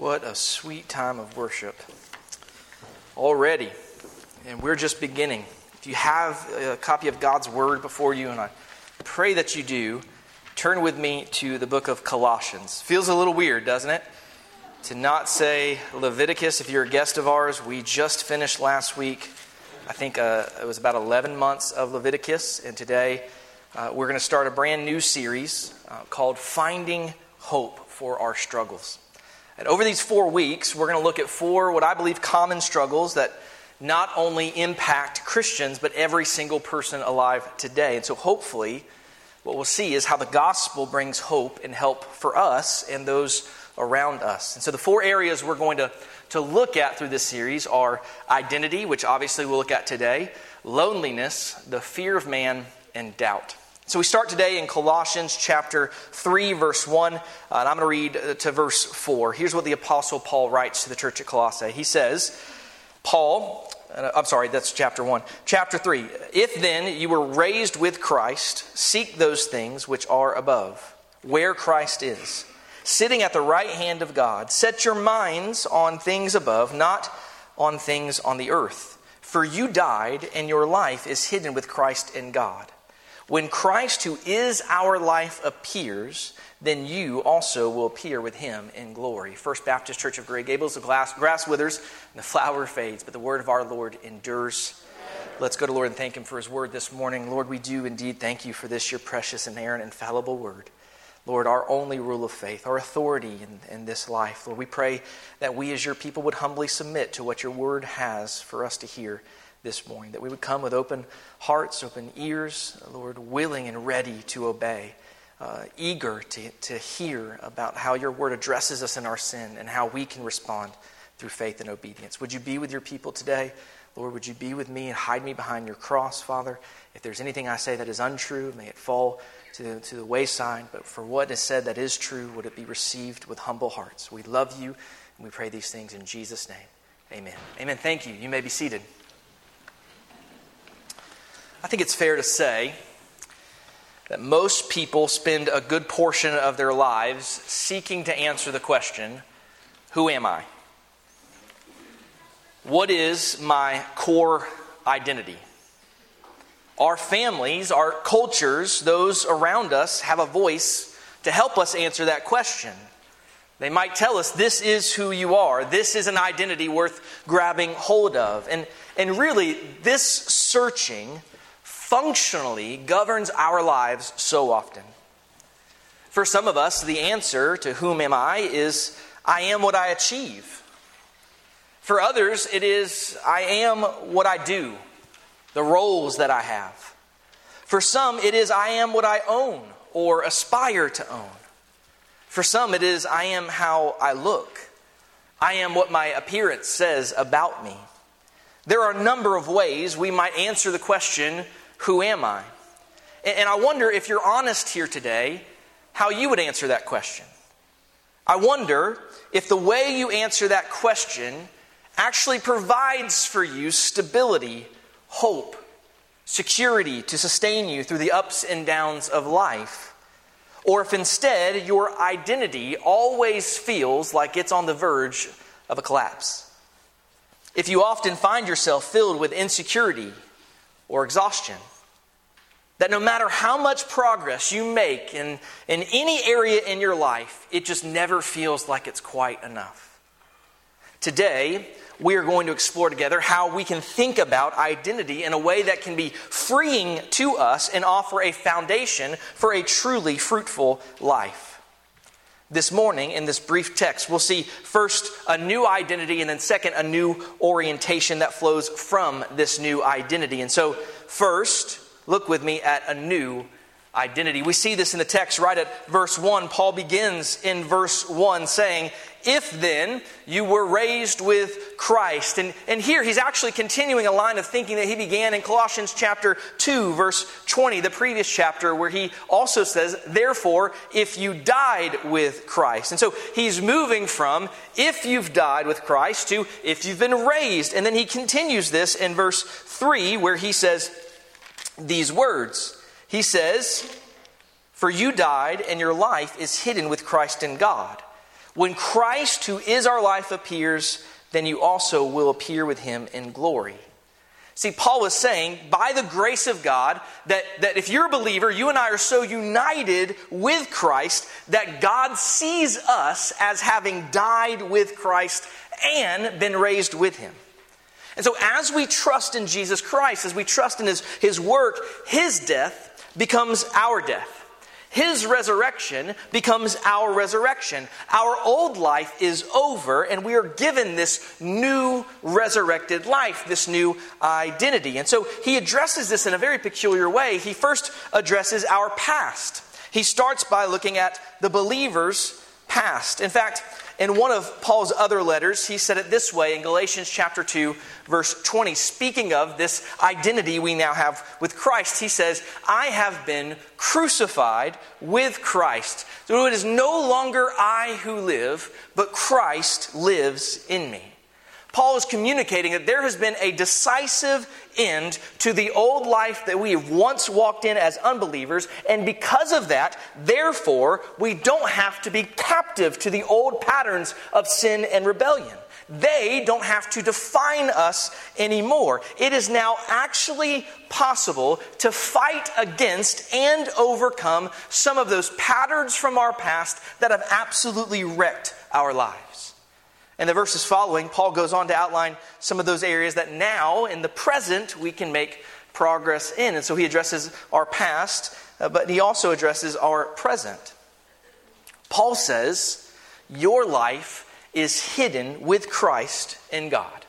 What a sweet time of worship already. And we're just beginning. If you have a copy of God's Word before you, and I pray that you do, turn with me to the book of Colossians. Feels a little weird, doesn't it? To not say Leviticus if you're a guest of ours. We just finished last week, I think uh, it was about 11 months of Leviticus, and today uh, we're going to start a brand new series uh, called Finding Hope for Our Struggles. And over these four weeks, we're going to look at four, what I believe, common struggles that not only impact Christians, but every single person alive today. And so hopefully, what we'll see is how the gospel brings hope and help for us and those around us. And so the four areas we're going to, to look at through this series are identity, which obviously we'll look at today, loneliness, the fear of man, and doubt. So we start today in Colossians chapter 3, verse 1, uh, and I'm going to read uh, to verse 4. Here's what the Apostle Paul writes to the church at Colossae. He says, Paul, uh, I'm sorry, that's chapter 1. Chapter 3, if then you were raised with Christ, seek those things which are above, where Christ is, sitting at the right hand of God. Set your minds on things above, not on things on the earth. For you died, and your life is hidden with Christ in God. When Christ, who is our life, appears, then you also will appear with him in glory. First Baptist Church of Grey Gables, the glass, grass withers and the flower fades, but the word of our Lord endures. Let's go to Lord and thank him for his word this morning. Lord, we do indeed thank you for this, your precious, and inerrant, infallible word. Lord, our only rule of faith, our authority in, in this life. Lord, we pray that we as your people would humbly submit to what your word has for us to hear this morning, that we would come with open hearts, open ears, Lord, willing and ready to obey, uh, eager to, to hear about how your word addresses us in our sin and how we can respond through faith and obedience. Would you be with your people today? Lord, would you be with me and hide me behind your cross, Father? If there's anything I say that is untrue, may it fall to the, to the wayside. But for what is said that is true, would it be received with humble hearts? We love you, and we pray these things in Jesus' name. Amen. Amen. Thank you. You may be seated. I think it's fair to say that most people spend a good portion of their lives seeking to answer the question Who am I? What is my core identity? Our families, our cultures, those around us have a voice to help us answer that question. They might tell us, this is who you are. This is an identity worth grabbing hold of. And, and really, this searching functionally governs our lives so often. For some of us, the answer to whom am I is I am what I achieve. For others, it is I am what I do, the roles that I have. For some, it is I am what I own or aspire to own. For some, it is I am how I look. I am what my appearance says about me. There are a number of ways we might answer the question who am I? And I wonder if you're honest here today, how you would answer that question. I wonder if the way you answer that question actually provides for you stability, hope, security to sustain you through the ups and downs of life. Or if instead your identity always feels like it's on the verge of a collapse. If you often find yourself filled with insecurity or exhaustion, that no matter how much progress you make in, in any area in your life, it just never feels like it's quite enough. Today, we are going to explore together how we can think about identity in a way that can be freeing to us and offer a foundation for a truly fruitful life. This morning, in this brief text, we'll see first a new identity, and then second, a new orientation that flows from this new identity. And so, first, look with me at a new identity. We see this in the text right at verse 1. Paul begins in verse 1 saying, If then you were raised with Christ. And, and here he's actually continuing a line of thinking that he began in Colossians chapter 2, verse 20, the previous chapter, where he also says, Therefore, if you died with Christ. And so he's moving from if you've died with Christ to if you've been raised. And then he continues this in verse 3, where he says, these words. He says, For you died, and your life is hidden with Christ in God. When Christ, who is our life, appears, then you also will appear with him in glory. See, Paul was saying, by the grace of God, that, that if you're a believer, you and I are so united with Christ that God sees us as having died with Christ and been raised with him. And so, as we trust in Jesus Christ, as we trust in his, his work, his death becomes our death. His resurrection becomes our resurrection. Our old life is over, and we are given this new resurrected life, this new identity. And so he addresses this in a very peculiar way. He first addresses our past. He starts by looking at the believer's past. In fact, in one of Paul's other letters, he said it this way in Galatians chapter 2, verse 20. Speaking of this identity we now have with Christ, he says, I have been crucified with Christ. So it is no longer I who live, but Christ lives in me. Paul is communicating that there has been a decisive end to the old life that we have once walked in as unbelievers, and because of that, therefore, we don't have to be captive to the old patterns of sin and rebellion. They don't have to define us anymore. It is now actually possible to fight against and overcome some of those patterns from our past that have absolutely wrecked our lives. In the verses following, Paul goes on to outline some of those areas that now, in the present, we can make progress in. And so he addresses our past, uh, but he also addresses our present. Paul says, Your life is hidden with Christ in God.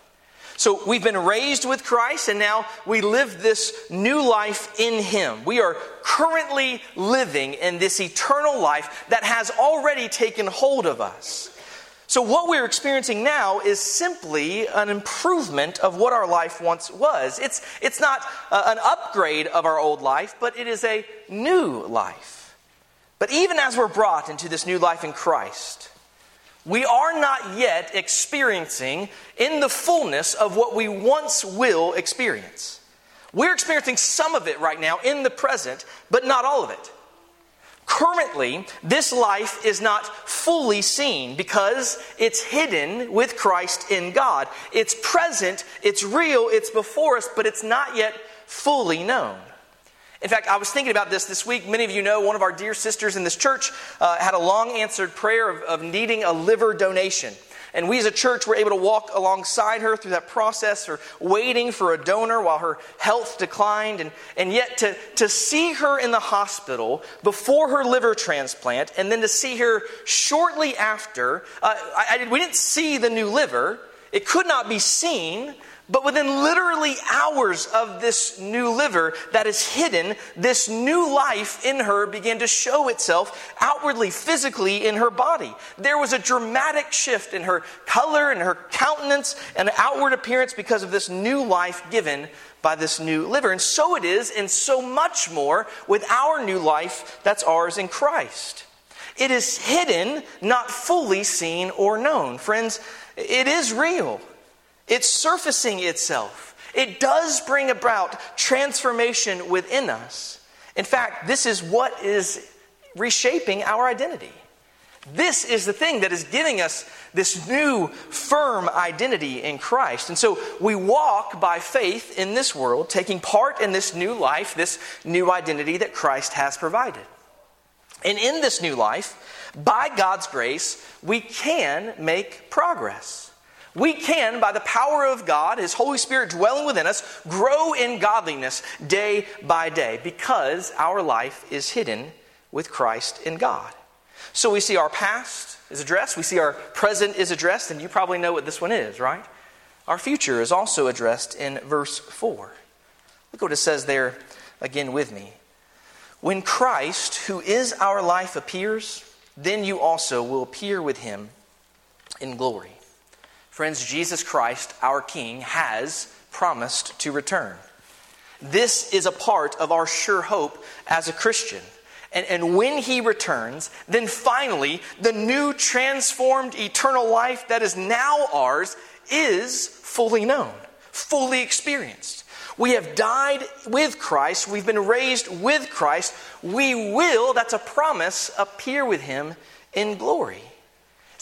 So we've been raised with Christ, and now we live this new life in Him. We are currently living in this eternal life that has already taken hold of us. So, what we're experiencing now is simply an improvement of what our life once was. It's, it's not uh, an upgrade of our old life, but it is a new life. But even as we're brought into this new life in Christ, we are not yet experiencing in the fullness of what we once will experience. We're experiencing some of it right now in the present, but not all of it. Currently, this life is not fully seen because it's hidden with Christ in God. It's present, it's real, it's before us, but it's not yet fully known. In fact, I was thinking about this this week. Many of you know one of our dear sisters in this church uh, had a long answered prayer of, of needing a liver donation. And we as a church were able to walk alongside her through that process or waiting for a donor while her health declined. And, and yet to, to see her in the hospital before her liver transplant and then to see her shortly after, uh, I, I, we didn't see the new liver. It could not be seen, but within literally hours of this new liver that is hidden, this new life in her began to show itself outwardly, physically in her body. There was a dramatic shift in her color and her countenance and outward appearance because of this new life given by this new liver. And so it is, and so much more with our new life that's ours in Christ. It is hidden, not fully seen or known. Friends, it is real. It's surfacing itself. It does bring about transformation within us. In fact, this is what is reshaping our identity. This is the thing that is giving us this new, firm identity in Christ. And so we walk by faith in this world, taking part in this new life, this new identity that Christ has provided. And in this new life, by God's grace, we can make progress. We can, by the power of God, His Holy Spirit dwelling within us, grow in godliness day by day because our life is hidden with Christ in God. So we see our past is addressed, we see our present is addressed, and you probably know what this one is, right? Our future is also addressed in verse 4. Look what it says there again with me. When Christ, who is our life, appears, then you also will appear with him in glory. Friends, Jesus Christ, our King, has promised to return. This is a part of our sure hope as a Christian. And, and when he returns, then finally, the new transformed eternal life that is now ours is fully known, fully experienced. We have died with Christ, we've been raised with Christ. We will, that's a promise, appear with him in glory.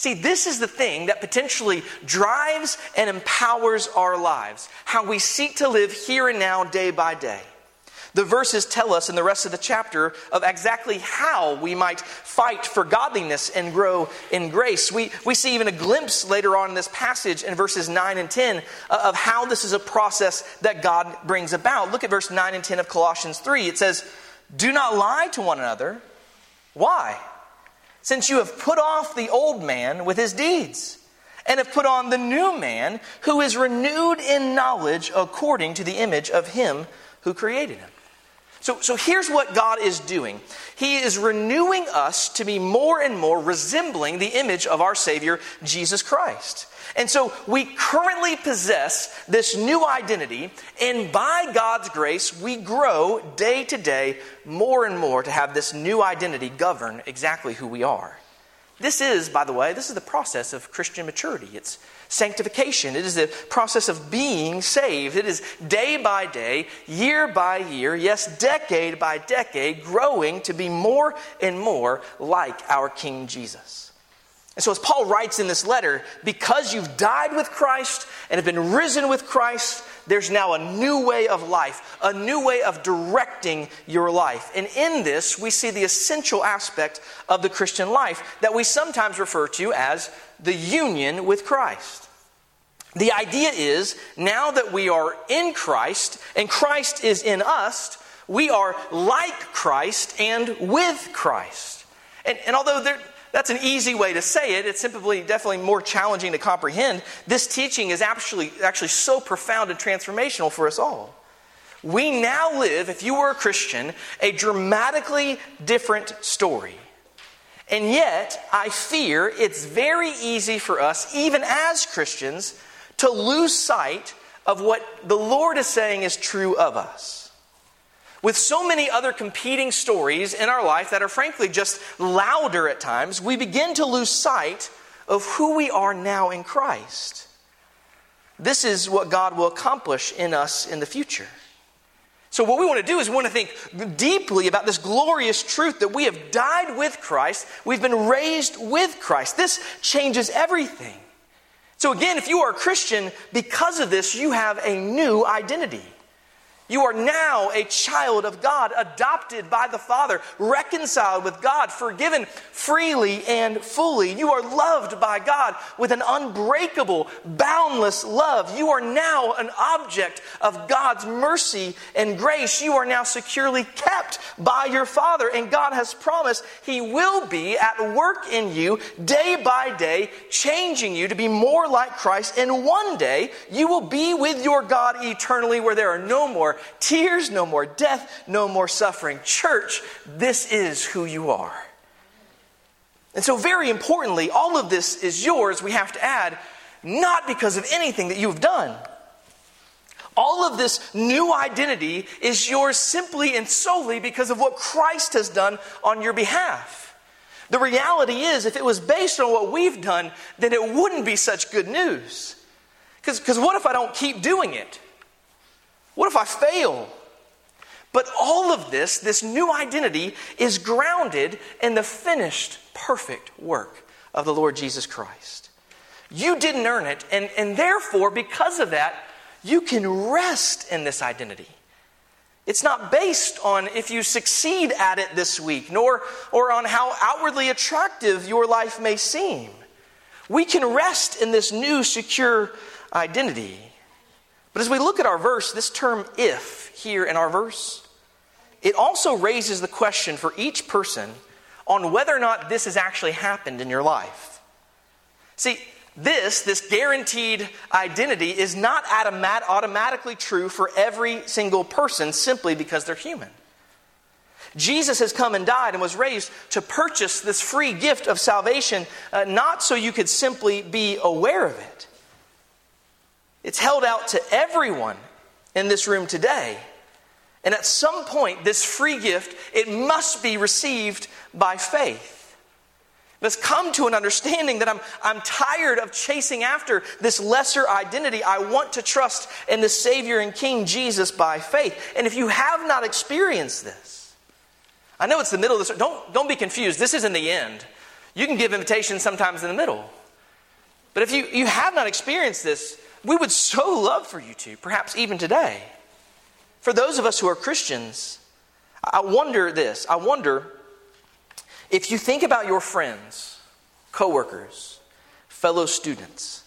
See, this is the thing that potentially drives and empowers our lives, how we seek to live here and now, day by day. The verses tell us in the rest of the chapter of exactly how we might fight for godliness and grow in grace. We, we see even a glimpse later on in this passage in verses 9 and 10 uh, of how this is a process that God brings about. Look at verse 9 and 10 of Colossians 3. It says, Do not lie to one another. Why? Since you have put off the old man with his deeds and have put on the new man who is renewed in knowledge according to the image of him who created him. So, so here's what God is doing He is renewing us to be more and more resembling the image of our Savior, Jesus Christ. And so we currently possess this new identity, and by God's grace, we grow day to day more and more to have this new identity govern exactly who we are. This is, by the way, this is the process of Christian maturity. It's sanctification. It is the process of being saved. It is day by day, year by year, yes, decade by decade, growing to be more and more like our King Jesus. And so, as Paul writes in this letter, because you've died with Christ and have been risen with Christ, there's now a new way of life, a new way of directing your life. And in this, we see the essential aspect of the Christian life that we sometimes refer to as the union with Christ. The idea is now that we are in Christ and Christ is in us, we are like Christ and with Christ. And, and although there, that's an easy way to say it, it's simply definitely more challenging to comprehend. This teaching is actually, actually so profound and transformational for us all. We now live, if you were a Christian, a dramatically different story. And yet, I fear it's very easy for us, even as Christians, to lose sight of what the Lord is saying is true of us. With so many other competing stories in our life that are frankly just louder at times, we begin to lose sight of who we are now in Christ. This is what God will accomplish in us in the future. So, what we want to do is we want to think deeply about this glorious truth that we have died with Christ, we've been raised with Christ. This changes everything. So, again, if you are a Christian, because of this, you have a new identity. You are now a child of God, adopted by the Father, reconciled with God, forgiven freely and fully. You are loved by God with an unbreakable, boundless love. You are now an object of God's mercy and grace. You are now securely kept by your Father, and God has promised He will be at work in you day by day, changing you to be more like Christ. And one day you will be with your God eternally, where there are no more tears, no more death, no more suffering. Church, this is who you are. And so, very importantly, all of this is yours, we have to add, not because of anything that you've done. All of this new identity is yours simply and solely because of what Christ has done on your behalf. The reality is, if it was based on what we've done, then it wouldn't be such good news. Because what if I don't keep doing it? What if I fail? But all of this, this new identity, is grounded in the finished, perfect work of the Lord Jesus Christ. You didn't earn it, and, and therefore, because of that, you can rest in this identity. It's not based on if you succeed at it this week, nor or on how outwardly attractive your life may seem. We can rest in this new, secure identity. But as we look at our verse, this term if here in our verse, it also raises the question for each person on whether or not this has actually happened in your life. See, this, this guaranteed identity, is not automat- automatically true for every single person simply because they're human. Jesus has come and died and was raised to purchase this free gift of salvation, uh, not so you could simply be aware of it. It's held out to everyone in this room today. And at some point, this free gift, it must be received by faith. Let's come to an understanding that I'm, I'm tired of chasing after this lesser identity. I want to trust in the Savior and King Jesus by faith. And if you have not experienced this, I know it's the middle of this. Don't, don't be confused. This isn't the end. You can give invitations sometimes in the middle. But if you, you have not experienced this, we would so love for you to, perhaps even today. For those of us who are Christians, I wonder this. I wonder if you think about your friends, coworkers, fellow students,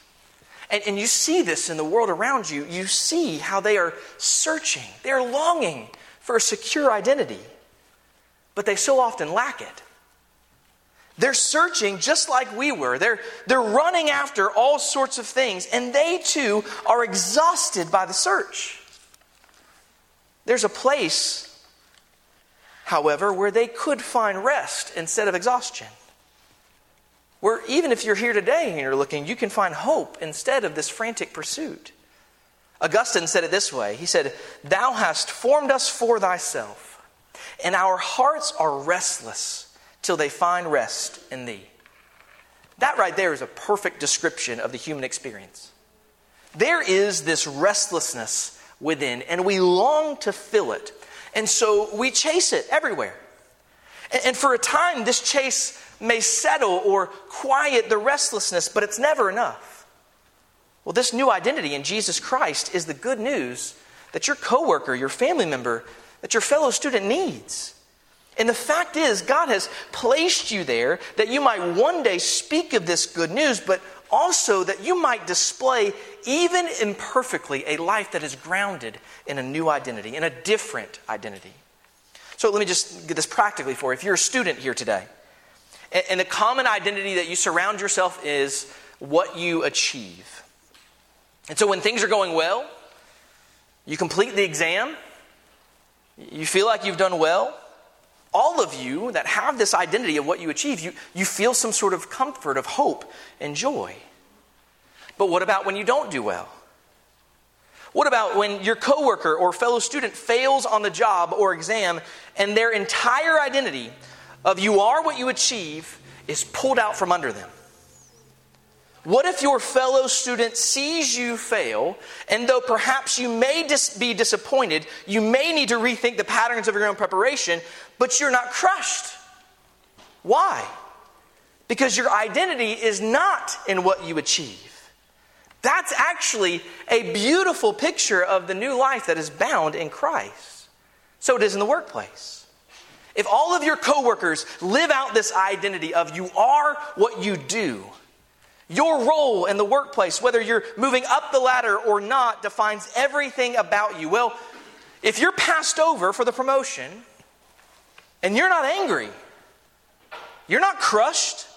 and, and you see this in the world around you, you see how they are searching, they're longing for a secure identity, but they so often lack it. They're searching just like we were. They're, they're running after all sorts of things, and they too are exhausted by the search. There's a place, however, where they could find rest instead of exhaustion. Where even if you're here today and you're looking, you can find hope instead of this frantic pursuit. Augustine said it this way He said, Thou hast formed us for thyself, and our hearts are restless till they find rest in thee. That right there is a perfect description of the human experience. There is this restlessness within, and we long to fill it. And so we chase it everywhere. And for a time, this chase may settle or quiet the restlessness, but it's never enough. Well, this new identity in Jesus Christ is the good news that your coworker, your family member, that your fellow student needs. And the fact is, God has placed you there that you might one day speak of this good news, but also that you might display, even imperfectly, a life that is grounded in a new identity, in a different identity. So let me just get this practically for you. If you're a student here today, and the common identity that you surround yourself is what you achieve. And so when things are going well, you complete the exam, you feel like you've done well, all of you that have this identity of what you achieve, you, you feel some sort of comfort, of hope, and joy. But what about when you don't do well? What about when your coworker or fellow student fails on the job or exam and their entire identity of you are what you achieve is pulled out from under them? What if your fellow student sees you fail, and though perhaps you may dis- be disappointed, you may need to rethink the patterns of your own preparation, but you're not crushed? Why? Because your identity is not in what you achieve. That's actually a beautiful picture of the new life that is bound in Christ. So it is in the workplace. If all of your coworkers live out this identity of you are what you do, your role in the workplace, whether you're moving up the ladder or not, defines everything about you. Well, if you're passed over for the promotion and you're not angry, you're not crushed,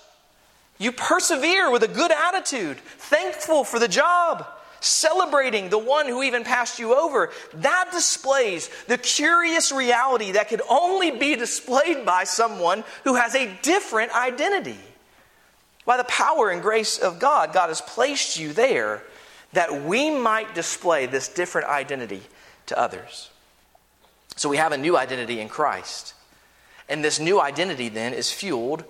you persevere with a good attitude, thankful for the job, celebrating the one who even passed you over. That displays the curious reality that could only be displayed by someone who has a different identity. By the power and grace of God, God has placed you there that we might display this different identity to others. So we have a new identity in Christ. And this new identity then is fueled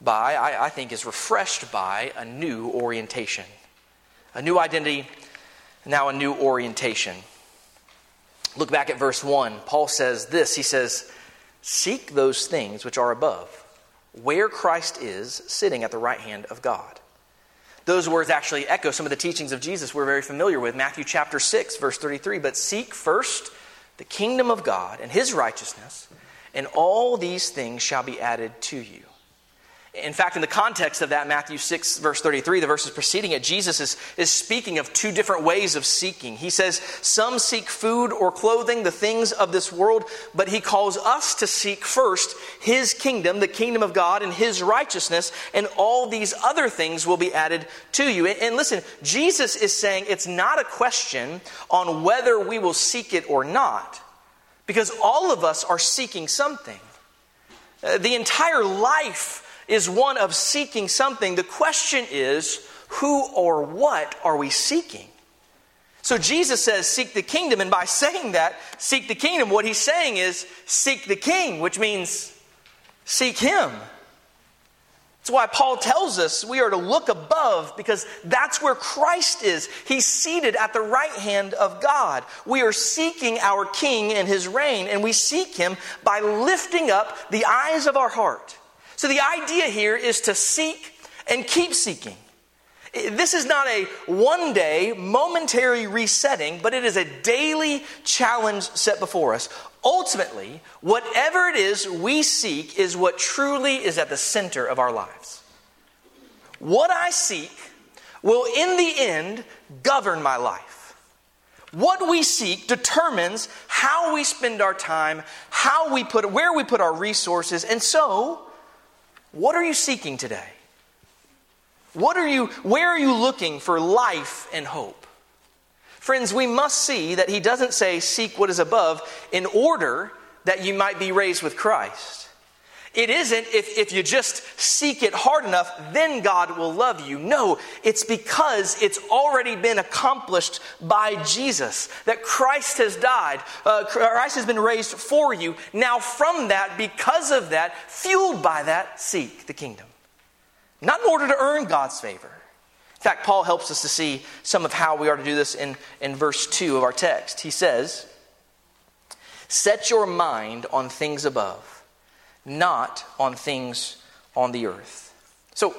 by, I, I think, is refreshed by a new orientation. A new identity, now a new orientation. Look back at verse 1. Paul says this He says, Seek those things which are above where Christ is sitting at the right hand of God. Those words actually echo some of the teachings of Jesus we're very familiar with. Matthew chapter 6, verse 33. But seek first the kingdom of God and his righteousness, and all these things shall be added to you. In fact, in the context of that, Matthew 6, verse 33, the verses preceding it, Jesus is, is speaking of two different ways of seeking. He says, Some seek food or clothing, the things of this world, but he calls us to seek first his kingdom, the kingdom of God, and his righteousness, and all these other things will be added to you. And, and listen, Jesus is saying it's not a question on whether we will seek it or not, because all of us are seeking something. Uh, the entire life is one of seeking something. The question is, who or what are we seeking? So Jesus says, Seek the kingdom. And by saying that, seek the kingdom, what he's saying is, Seek the king, which means seek him. That's why Paul tells us we are to look above because that's where Christ is. He's seated at the right hand of God. We are seeking our king and his reign, and we seek him by lifting up the eyes of our heart So the idea here is to seek and keep seeking. This is not a one day, momentary resetting, but it is a daily challenge set before us. Ultimately, whatever it is we seek is what truly is at the center of our lives. What I seek will, in the end, govern my life. What we seek determines how we spend our time, how we put, where we put our resources, and so, what are you seeking today? What are you, where are you looking for life and hope? Friends, we must see that he doesn't say seek what is above in order that you might be raised with Christ. It isn't if, if you just seek it hard enough, then God will love you. No, it's because it's already been accomplished by Jesus, that Christ has died. Uh, Christ has been raised for you. Now, from that, because of that, fueled by that, seek the kingdom. Not in order to earn God's favor. In fact, Paul helps us to see some of how we are to do this in, in verse 2 of our text. He says, Set your mind on things above, not on things on the earth. So,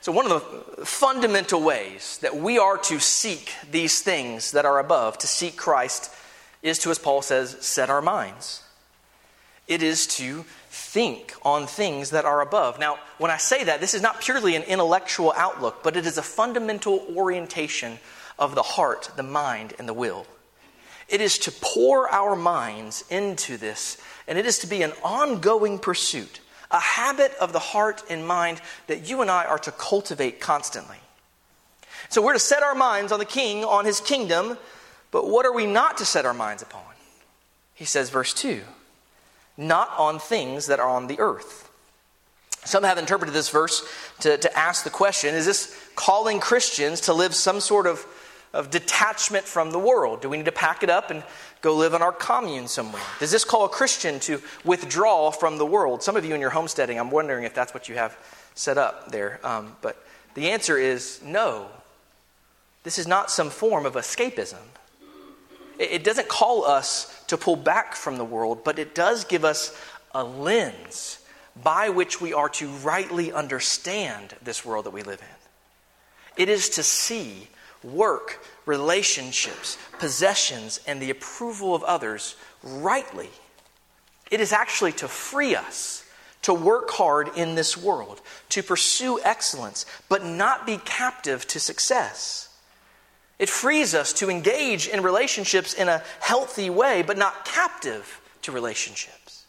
so, one of the fundamental ways that we are to seek these things that are above, to seek Christ, is to, as Paul says, set our minds. It is to think on things that are above. Now, when I say that, this is not purely an intellectual outlook, but it is a fundamental orientation of the heart, the mind, and the will. It is to pour our minds into this, and it is to be an ongoing pursuit, a habit of the heart and mind that you and I are to cultivate constantly. So we're to set our minds on the king, on his kingdom, but what are we not to set our minds upon? He says, verse 2 not on things that are on the earth. Some have interpreted this verse to, to ask the question is this calling Christians to live some sort of, of detachment from the world? Do we need to pack it up and go live in our commune somewhere? Does this call a Christian to withdraw from the world? Some of you in your homesteading, I'm wondering if that's what you have set up there. Um, but the answer is no. This is not some form of escapism. It, it doesn't call us to pull back from the world, but it does give us a lens by which we are to rightly understand this world that we live in. It is to see work, relationships, possessions, and the approval of others rightly. It is actually to free us to work hard in this world, to pursue excellence, but not be captive to success. It frees us to engage in relationships in a healthy way, but not captive to relationships.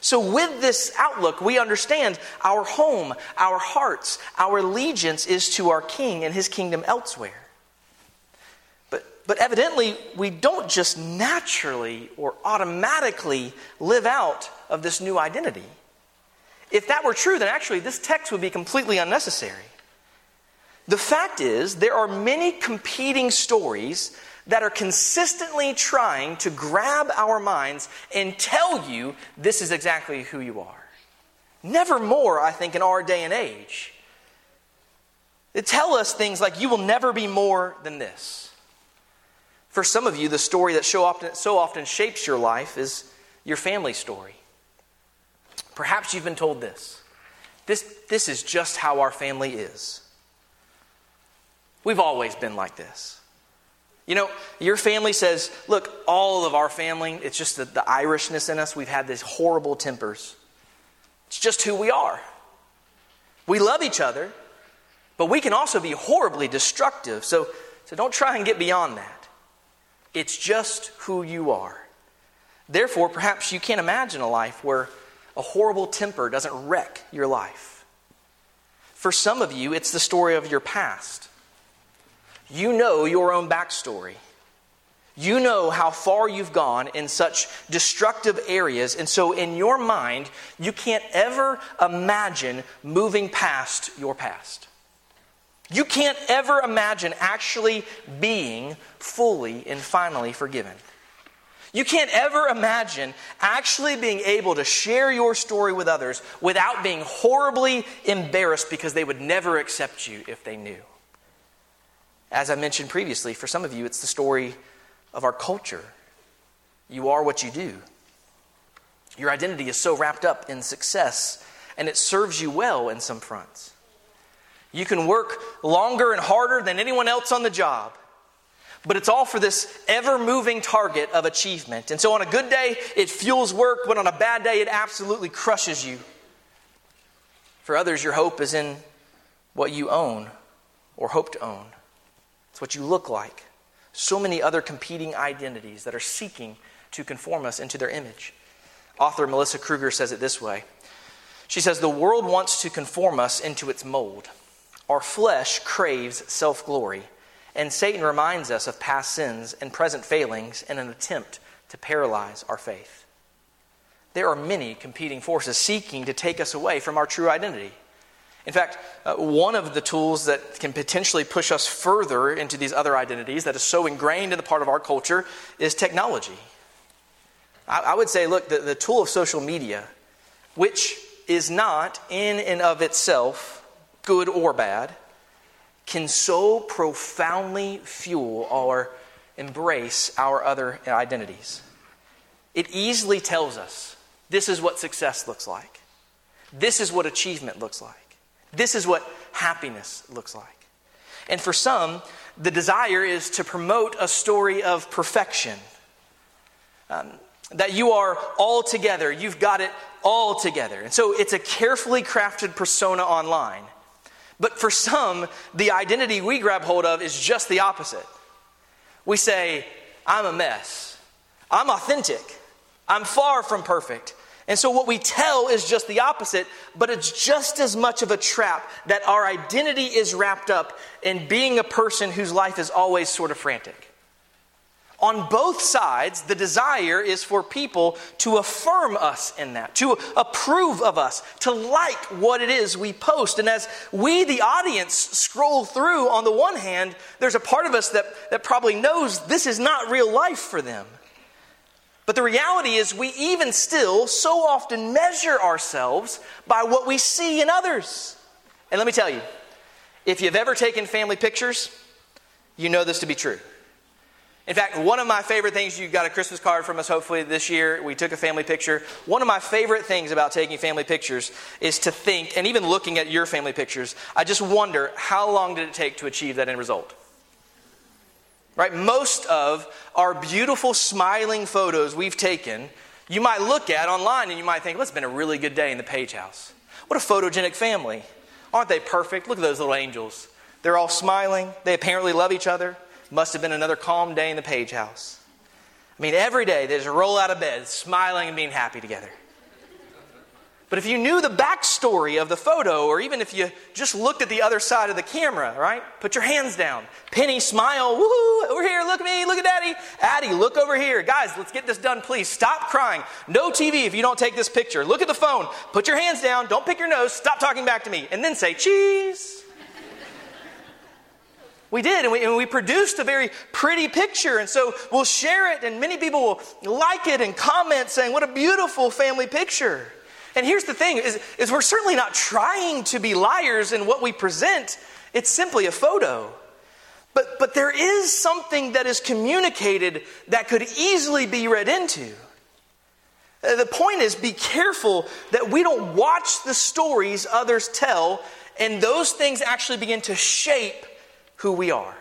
So, with this outlook, we understand our home, our hearts, our allegiance is to our King and his kingdom elsewhere. But, evidently, we don't just naturally or automatically live out of this new identity. If that were true, then actually this text would be completely unnecessary. The fact is, there are many competing stories that are consistently trying to grab our minds and tell you this is exactly who you are. Never more, I think, in our day and age. They tell us things like, you will never be more than this. For some of you, the story that so often, so often shapes your life is your family story. Perhaps you've been told this. This, this is just how our family is. We've always been like this. You know, your family says, look, all of our family, it's just the, the Irishness in us. We've had these horrible tempers. It's just who we are. We love each other, but we can also be horribly destructive. So, so don't try and get beyond that. It's just who you are. Therefore, perhaps you can't imagine a life where a horrible temper doesn't wreck your life. For some of you, it's the story of your past. You know your own backstory. You know how far you've gone in such destructive areas, and so in your mind, you can't ever imagine moving past your past. You can't ever imagine actually being fully and finally forgiven. You can't ever imagine actually being able to share your story with others without being horribly embarrassed because they would never accept you if they knew. As I mentioned previously, for some of you, it's the story of our culture. You are what you do. Your identity is so wrapped up in success and it serves you well in some fronts. You can work longer and harder than anyone else on the job, but it's all for this ever moving target of achievement. And so on a good day, it fuels work, but on a bad day, it absolutely crushes you. For others, your hope is in what you own or hope to own, it's what you look like. So many other competing identities that are seeking to conform us into their image. Author Melissa Kruger says it this way She says, The world wants to conform us into its mold. Our flesh craves self glory, and Satan reminds us of past sins and present failings in an attempt to paralyze our faith. There are many competing forces seeking to take us away from our true identity. In fact, uh, one of the tools that can potentially push us further into these other identities that is so ingrained in the part of our culture is technology. I, I would say, look, the, the tool of social media, which is not in and of itself good or bad, can so profoundly fuel or embrace our other identities. It easily tells us this is what success looks like, this is what achievement looks like, this is what happiness looks like. And for some, the desire is to promote a story of perfection. Um, that you are all together, you've got it all together. And so it's a carefully crafted persona online. But for some, the identity we grab hold of is just the opposite. We say, I'm a mess, I'm authentic, I'm far from perfect. And so what we tell is just the opposite, but it's just as much of a trap that our identity is wrapped up in being a person whose life is always sort of frantic on both sides, the desire is for people to affirm us in that, to approve of us, to like what it is we post. And as we, the audience, scroll through, on the one hand, there's a part of us that, that probably knows this is not real life for them. But the reality is, we even still so often measure ourselves by what we see in others. And let me tell you, if you've ever taken family pictures, you know this to be true. In fact, one of my favorite things, you got a Christmas card from us hopefully this year. We took a family picture. One of my favorite things about taking family pictures is to think, and even looking at your family pictures, I just wonder how long did it take to achieve that end result? Right? Most of our beautiful, smiling photos we've taken, you might look at online and you might think, well, it's been a really good day in the Page house. What a photogenic family. Aren't they perfect? Look at those little angels. They're all smiling. They apparently love each other. Must have been another calm day in the Page house. I mean, every day they just roll out of bed smiling and being happy together. But if you knew the backstory of the photo, or even if you just looked at the other side of the camera, right? Put your hands down. Penny, smile. Woohoo, over here, look at me, look at Daddy. Addie, look over here. Guys, let's get this done, please. Stop crying. No TV if you don't take this picture. Look at the phone. Put your hands down. Don't pick your nose. Stop talking back to me. And then say, cheese. We did, and we, and we produced a very pretty picture. And so we'll share it, and many people will like it and comment saying, What a beautiful family picture. And here's the thing is, is we're certainly not trying to be liars in what we present. It's simply a photo. But, but there is something that is communicated that could easily be read into. Uh, the point is be careful that we don't watch the stories others tell and those things actually begin to shape who we are,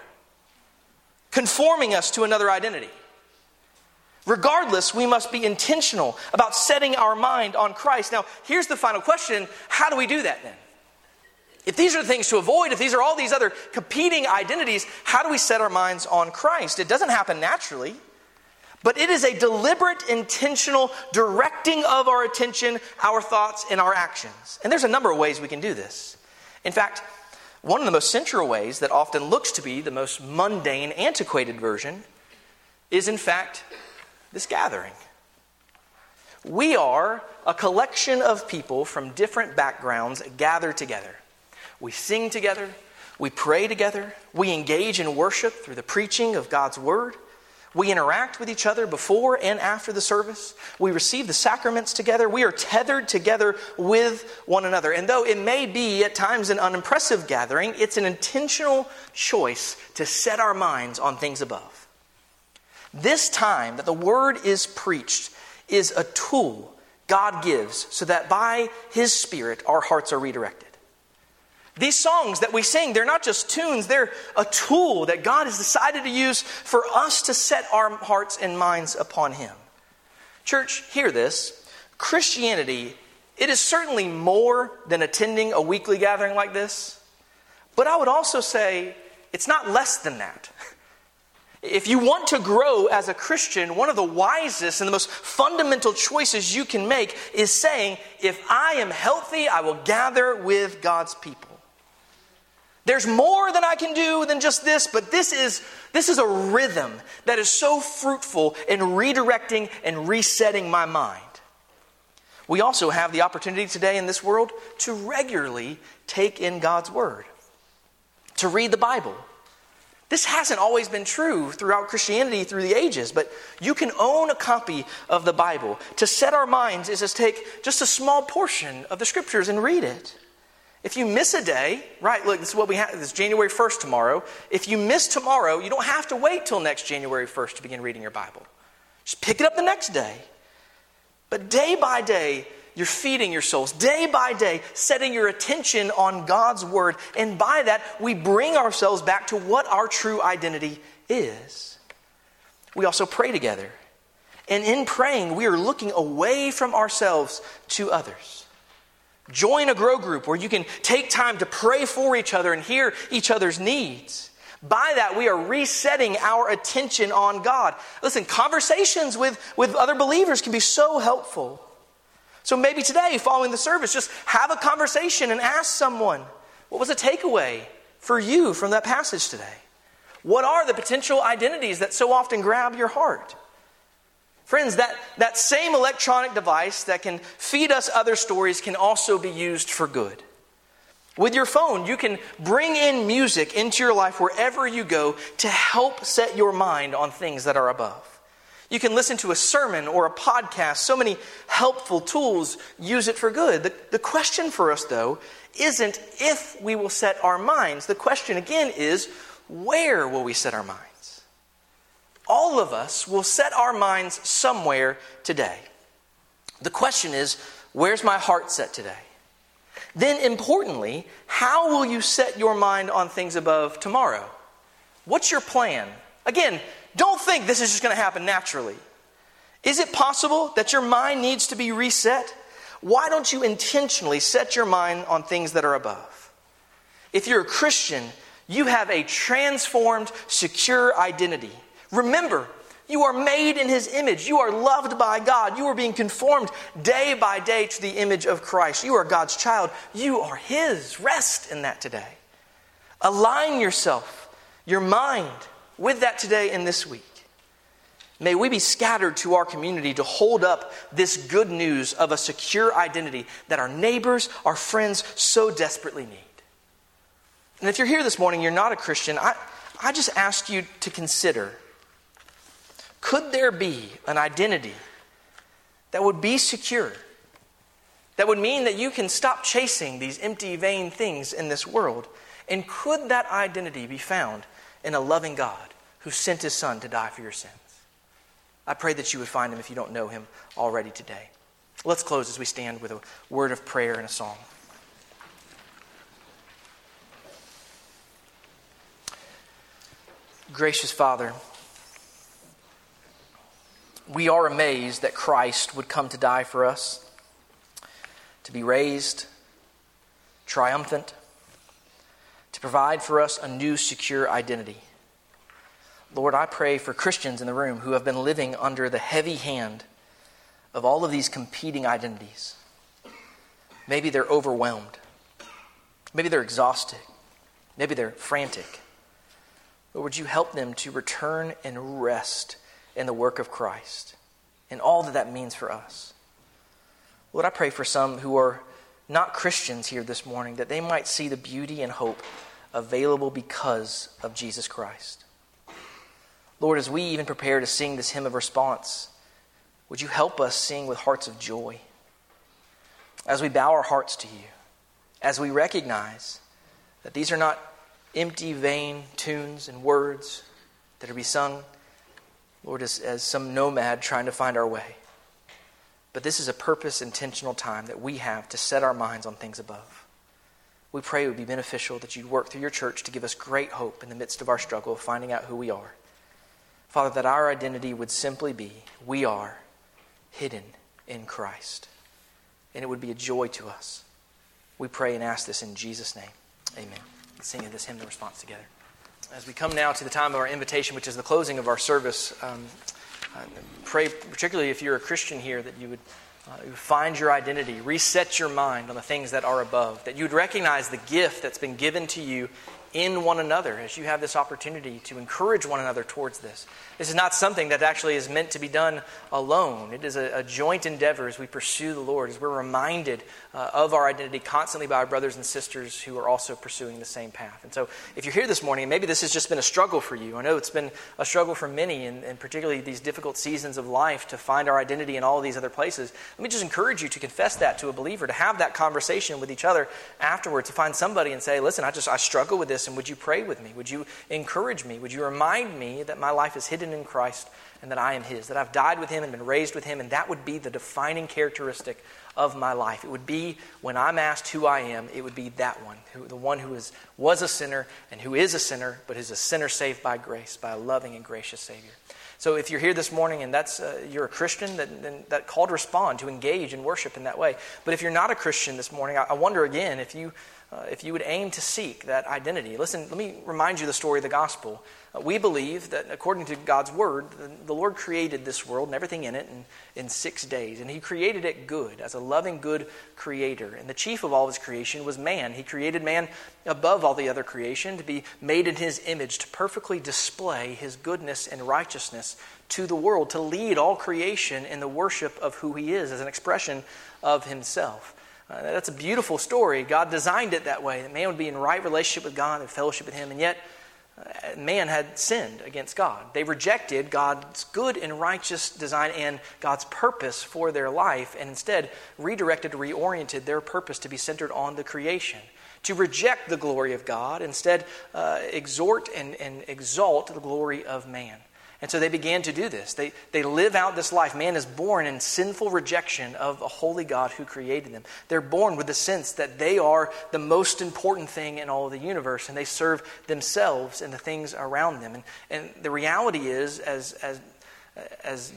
conforming us to another identity. Regardless, we must be intentional about setting our mind on Christ. Now, here's the final question how do we do that then? If these are the things to avoid, if these are all these other competing identities, how do we set our minds on Christ? It doesn't happen naturally, but it is a deliberate, intentional directing of our attention, our thoughts, and our actions. And there's a number of ways we can do this. In fact, one of the most central ways that often looks to be the most mundane, antiquated version is, in fact, this gathering. We are a collection of people from different backgrounds gathered together. We sing together, we pray together, we engage in worship through the preaching of God's Word. We interact with each other before and after the service. We receive the sacraments together. We are tethered together with one another. And though it may be at times an unimpressive gathering, it's an intentional choice to set our minds on things above. This time that the word is preached is a tool God gives so that by His Spirit our hearts are redirected. These songs that we sing, they're not just tunes, they're a tool that God has decided to use for us to set our hearts and minds upon Him. Church, hear this. Christianity, it is certainly more than attending a weekly gathering like this, but I would also say it's not less than that. If you want to grow as a Christian, one of the wisest and the most fundamental choices you can make is saying, if I am healthy, I will gather with God's people. There's more than I can do than just this, but this is, this is a rhythm that is so fruitful in redirecting and resetting my mind. We also have the opportunity today in this world to regularly take in God's Word, to read the Bible this hasn't always been true throughout Christianity through the ages, but you can own a copy of the Bible. To set our minds is to take just a small portion of the scriptures and read it. If you miss a day, right, look, this is what we have, this is January 1st tomorrow. If you miss tomorrow, you don't have to wait till next January 1st to begin reading your Bible. Just pick it up the next day. But day by day, you're feeding your souls day by day, setting your attention on God's word. And by that, we bring ourselves back to what our true identity is. We also pray together. And in praying, we are looking away from ourselves to others. Join a grow group where you can take time to pray for each other and hear each other's needs. By that, we are resetting our attention on God. Listen, conversations with, with other believers can be so helpful. So maybe today, following the service, just have a conversation and ask someone, what was a takeaway for you from that passage today? What are the potential identities that so often grab your heart? Friends, that, that same electronic device that can feed us other stories can also be used for good. With your phone, you can bring in music into your life wherever you go to help set your mind on things that are above. You can listen to a sermon or a podcast, so many helpful tools, use it for good. The, the question for us, though, isn't if we will set our minds. The question, again, is where will we set our minds? All of us will set our minds somewhere today. The question is, where's my heart set today? Then, importantly, how will you set your mind on things above tomorrow? What's your plan? Again, don't think this is just going to happen naturally. Is it possible that your mind needs to be reset? Why don't you intentionally set your mind on things that are above? If you're a Christian, you have a transformed, secure identity. Remember, you are made in His image. You are loved by God. You are being conformed day by day to the image of Christ. You are God's child. You are His. Rest in that today. Align yourself, your mind, with that today and this week. May we be scattered to our community to hold up this good news of a secure identity that our neighbors, our friends so desperately need. And if you're here this morning, you're not a Christian, I, I just ask you to consider could there be an identity that would be secure? That would mean that you can stop chasing these empty, vain things in this world. And could that identity be found in a loving God who sent his son to die for your sins. I pray that you would find him if you don't know him already today. Let's close as we stand with a word of prayer and a song. Gracious Father, we are amazed that Christ would come to die for us, to be raised, triumphant, to provide for us a new secure identity. Lord, I pray for Christians in the room who have been living under the heavy hand of all of these competing identities. Maybe they're overwhelmed. Maybe they're exhausted. Maybe they're frantic. But would you help them to return and rest in the work of Christ and all that that means for us? Lord, I pray for some who are not Christians here this morning that they might see the beauty and hope available because of Jesus Christ. Lord, as we even prepare to sing this hymn of response, would you help us sing with hearts of joy? As we bow our hearts to you, as we recognize that these are not empty, vain tunes and words that are to be sung, Lord, as, as some nomad trying to find our way, But this is a purpose intentional time that we have to set our minds on things above. We pray it would be beneficial that you'd work through your church to give us great hope in the midst of our struggle of finding out who we are. Father, that our identity would simply be we are hidden in Christ. And it would be a joy to us. We pray and ask this in Jesus' name. Amen. Let's sing this hymn in response together. As we come now to the time of our invitation, which is the closing of our service, um, pray, particularly if you're a Christian here, that you would uh, find your identity, reset your mind on the things that are above, that you would recognize the gift that's been given to you in one another as you have this opportunity to encourage one another towards this. This is not something that actually is meant to be done alone. It is a, a joint endeavor as we pursue the Lord, as we're reminded uh, of our identity constantly by our brothers and sisters who are also pursuing the same path. And so, if you're here this morning, maybe this has just been a struggle for you. I know it's been a struggle for many, and, and particularly these difficult seasons of life to find our identity in all these other places. Let me just encourage you to confess that to a believer, to have that conversation with each other afterwards, to find somebody and say, Listen, I just I struggle with this, and would you pray with me? Would you encourage me? Would you remind me that my life is hidden in Christ and that I am His, that I've died with Him and been raised with Him, and that would be the defining characteristic of my life. It would be when I'm asked who I am, it would be that one, who, the one who is, was a sinner and who is a sinner, but is a sinner saved by grace, by a loving and gracious Savior. So if you're here this morning and that's uh, you're a Christian, then, then, that call to respond, to engage in worship in that way. But if you're not a Christian this morning, I, I wonder again if you uh, if you would aim to seek that identity. Listen, let me remind you the story of the gospel. Uh, we believe that according to God's word, the, the, Lord created this world and everything in it in, in six days. And He created it good, as a loving, good creator. And the chief of all His creation was man. He created man above all the other creation to be made in His image, to perfectly display His goodness and righteousness to the world, to lead all creation in the worship of who He is as an expression of Himself. Uh, that's a beautiful story. God designed it that way, that man would be in right relationship with God and fellowship with Him, and yet uh, man had sinned against God. They rejected God's good and righteous design and God's purpose for their life, and instead redirected, reoriented their purpose to be centered on the creation. To reject the glory of God, instead uh, exhort and, and exalt the glory of man. And so they began to do this. They, they live out this life. Man is born in sinful rejection of a holy God who created them. They're born with the sense that they are the most important thing in all of the universe, and they serve themselves and the things around them. And, and the reality is, as, as, as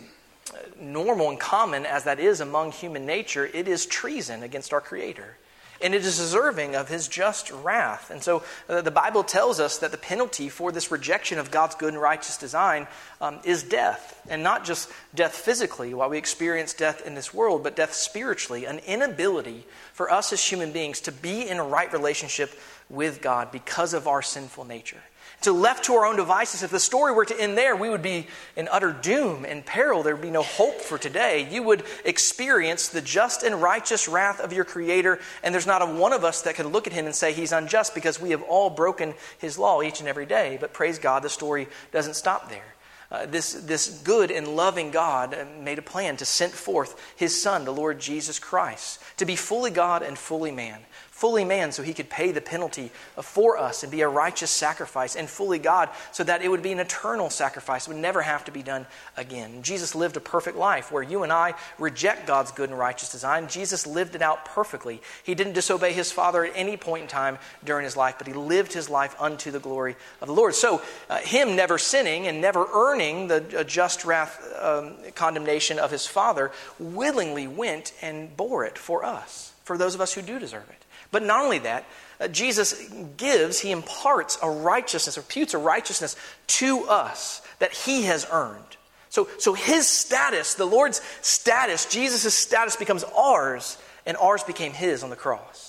normal and common as that is among human nature, it is treason against our Creator and it is deserving of his just wrath. And so uh, the Bible tells us that the penalty for this rejection of God's good and righteous design um, is death. And not just death physically, while we experience death in this world, but death spiritually, an inability for us as human beings to be in a right relationship with God because of our sinful nature to left to our own devices, if the story were to end there, we would be in utter doom and peril. There would be no hope for today. You would experience the just and righteous wrath of your Creator, and there's not a one of us that could look at Him and say He's unjust because we have all broken His law each and every day. But praise God, the story doesn't stop there. Uh, this, this good and loving God made a plan to send forth His Son, the Lord Jesus Christ, to be fully God and fully man fully man so he could pay the penalty for us and be a righteous sacrifice, and fully God so that it would be an eternal sacrifice. It would never have to be done again. Jesus lived a perfect life where you and I reject God's good and righteous design. Jesus lived it out perfectly. He didn't disobey his Father at any point in time during his life, but he lived his life unto the glory of the Lord. So, uh, him never sinning and never earning the uh, just wrath um, condemnation of his Father willingly went and bore it for us, for those of us who do deserve it. But not only that, uh, Jesus gives, he imparts a righteousness, reputes a righteousness to us that he has earned. So, so his status, the Lord's status, Jesus' status becomes ours, and ours became his on the cross.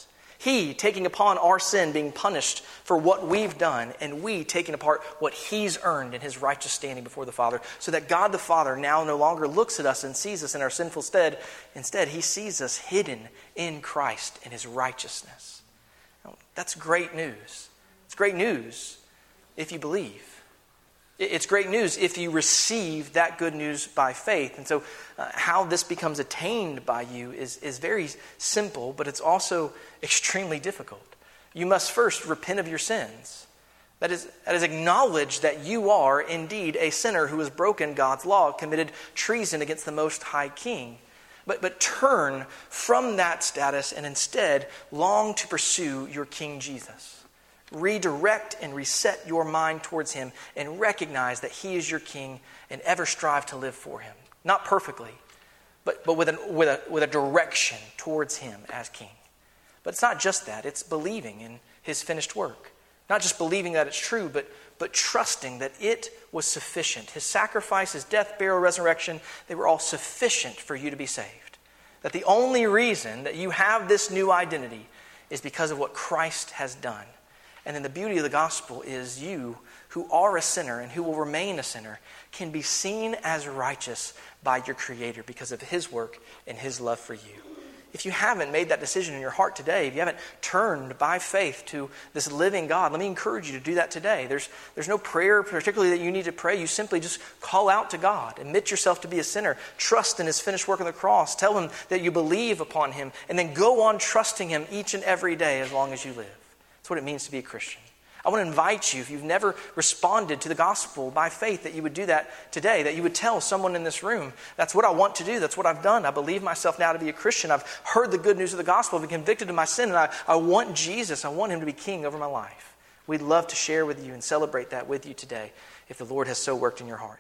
He taking upon our sin, being punished for what we've done, and we taking apart what He's earned in His righteous standing before the Father, so that God the Father now no longer looks at us and sees us in our sinful stead. Instead, He sees us hidden in Christ in His righteousness. That's great news. It's great news if you believe. It's great news if you receive that good news by faith. And so, uh, how this becomes attained by you is, is very simple, but it's also extremely difficult. You must first repent of your sins. That is, that is acknowledge that you are indeed a sinner who has broken God's law, committed treason against the Most High King. But, but turn from that status and instead long to pursue your King Jesus. Redirect and reset your mind towards Him and recognize that He is your King and ever strive to live for Him. Not perfectly, but, but with, an, with, a, with a direction towards Him as King. But it's not just that, it's believing in His finished work. Not just believing that it's true, but, but trusting that it was sufficient. His sacrifice, His death, burial, resurrection, they were all sufficient for you to be saved. That the only reason that you have this new identity is because of what Christ has done. And then the beauty of the gospel is you, who are a sinner and who will remain a sinner, can be seen as righteous by your Creator because of His work and His love for you. If you haven't made that decision in your heart today, if you haven't turned by faith to this living God, let me encourage you to do that today. There's, there's no prayer particularly that you need to pray. You simply just call out to God, admit yourself to be a sinner, trust in His finished work on the cross, tell Him that you believe upon Him, and then go on trusting Him each and every day as long as you live. That's what it means to be a Christian. I want to invite you, if you've never responded to the gospel by faith, that you would do that today, that you would tell someone in this room, that's what I want to do, that's what I've done. I believe myself now to be a Christian. I've heard the good news of the gospel, I've been convicted of my sin, and I, I want Jesus. I want him to be king over my life. We'd love to share with you and celebrate that with you today if the Lord has so worked in your heart.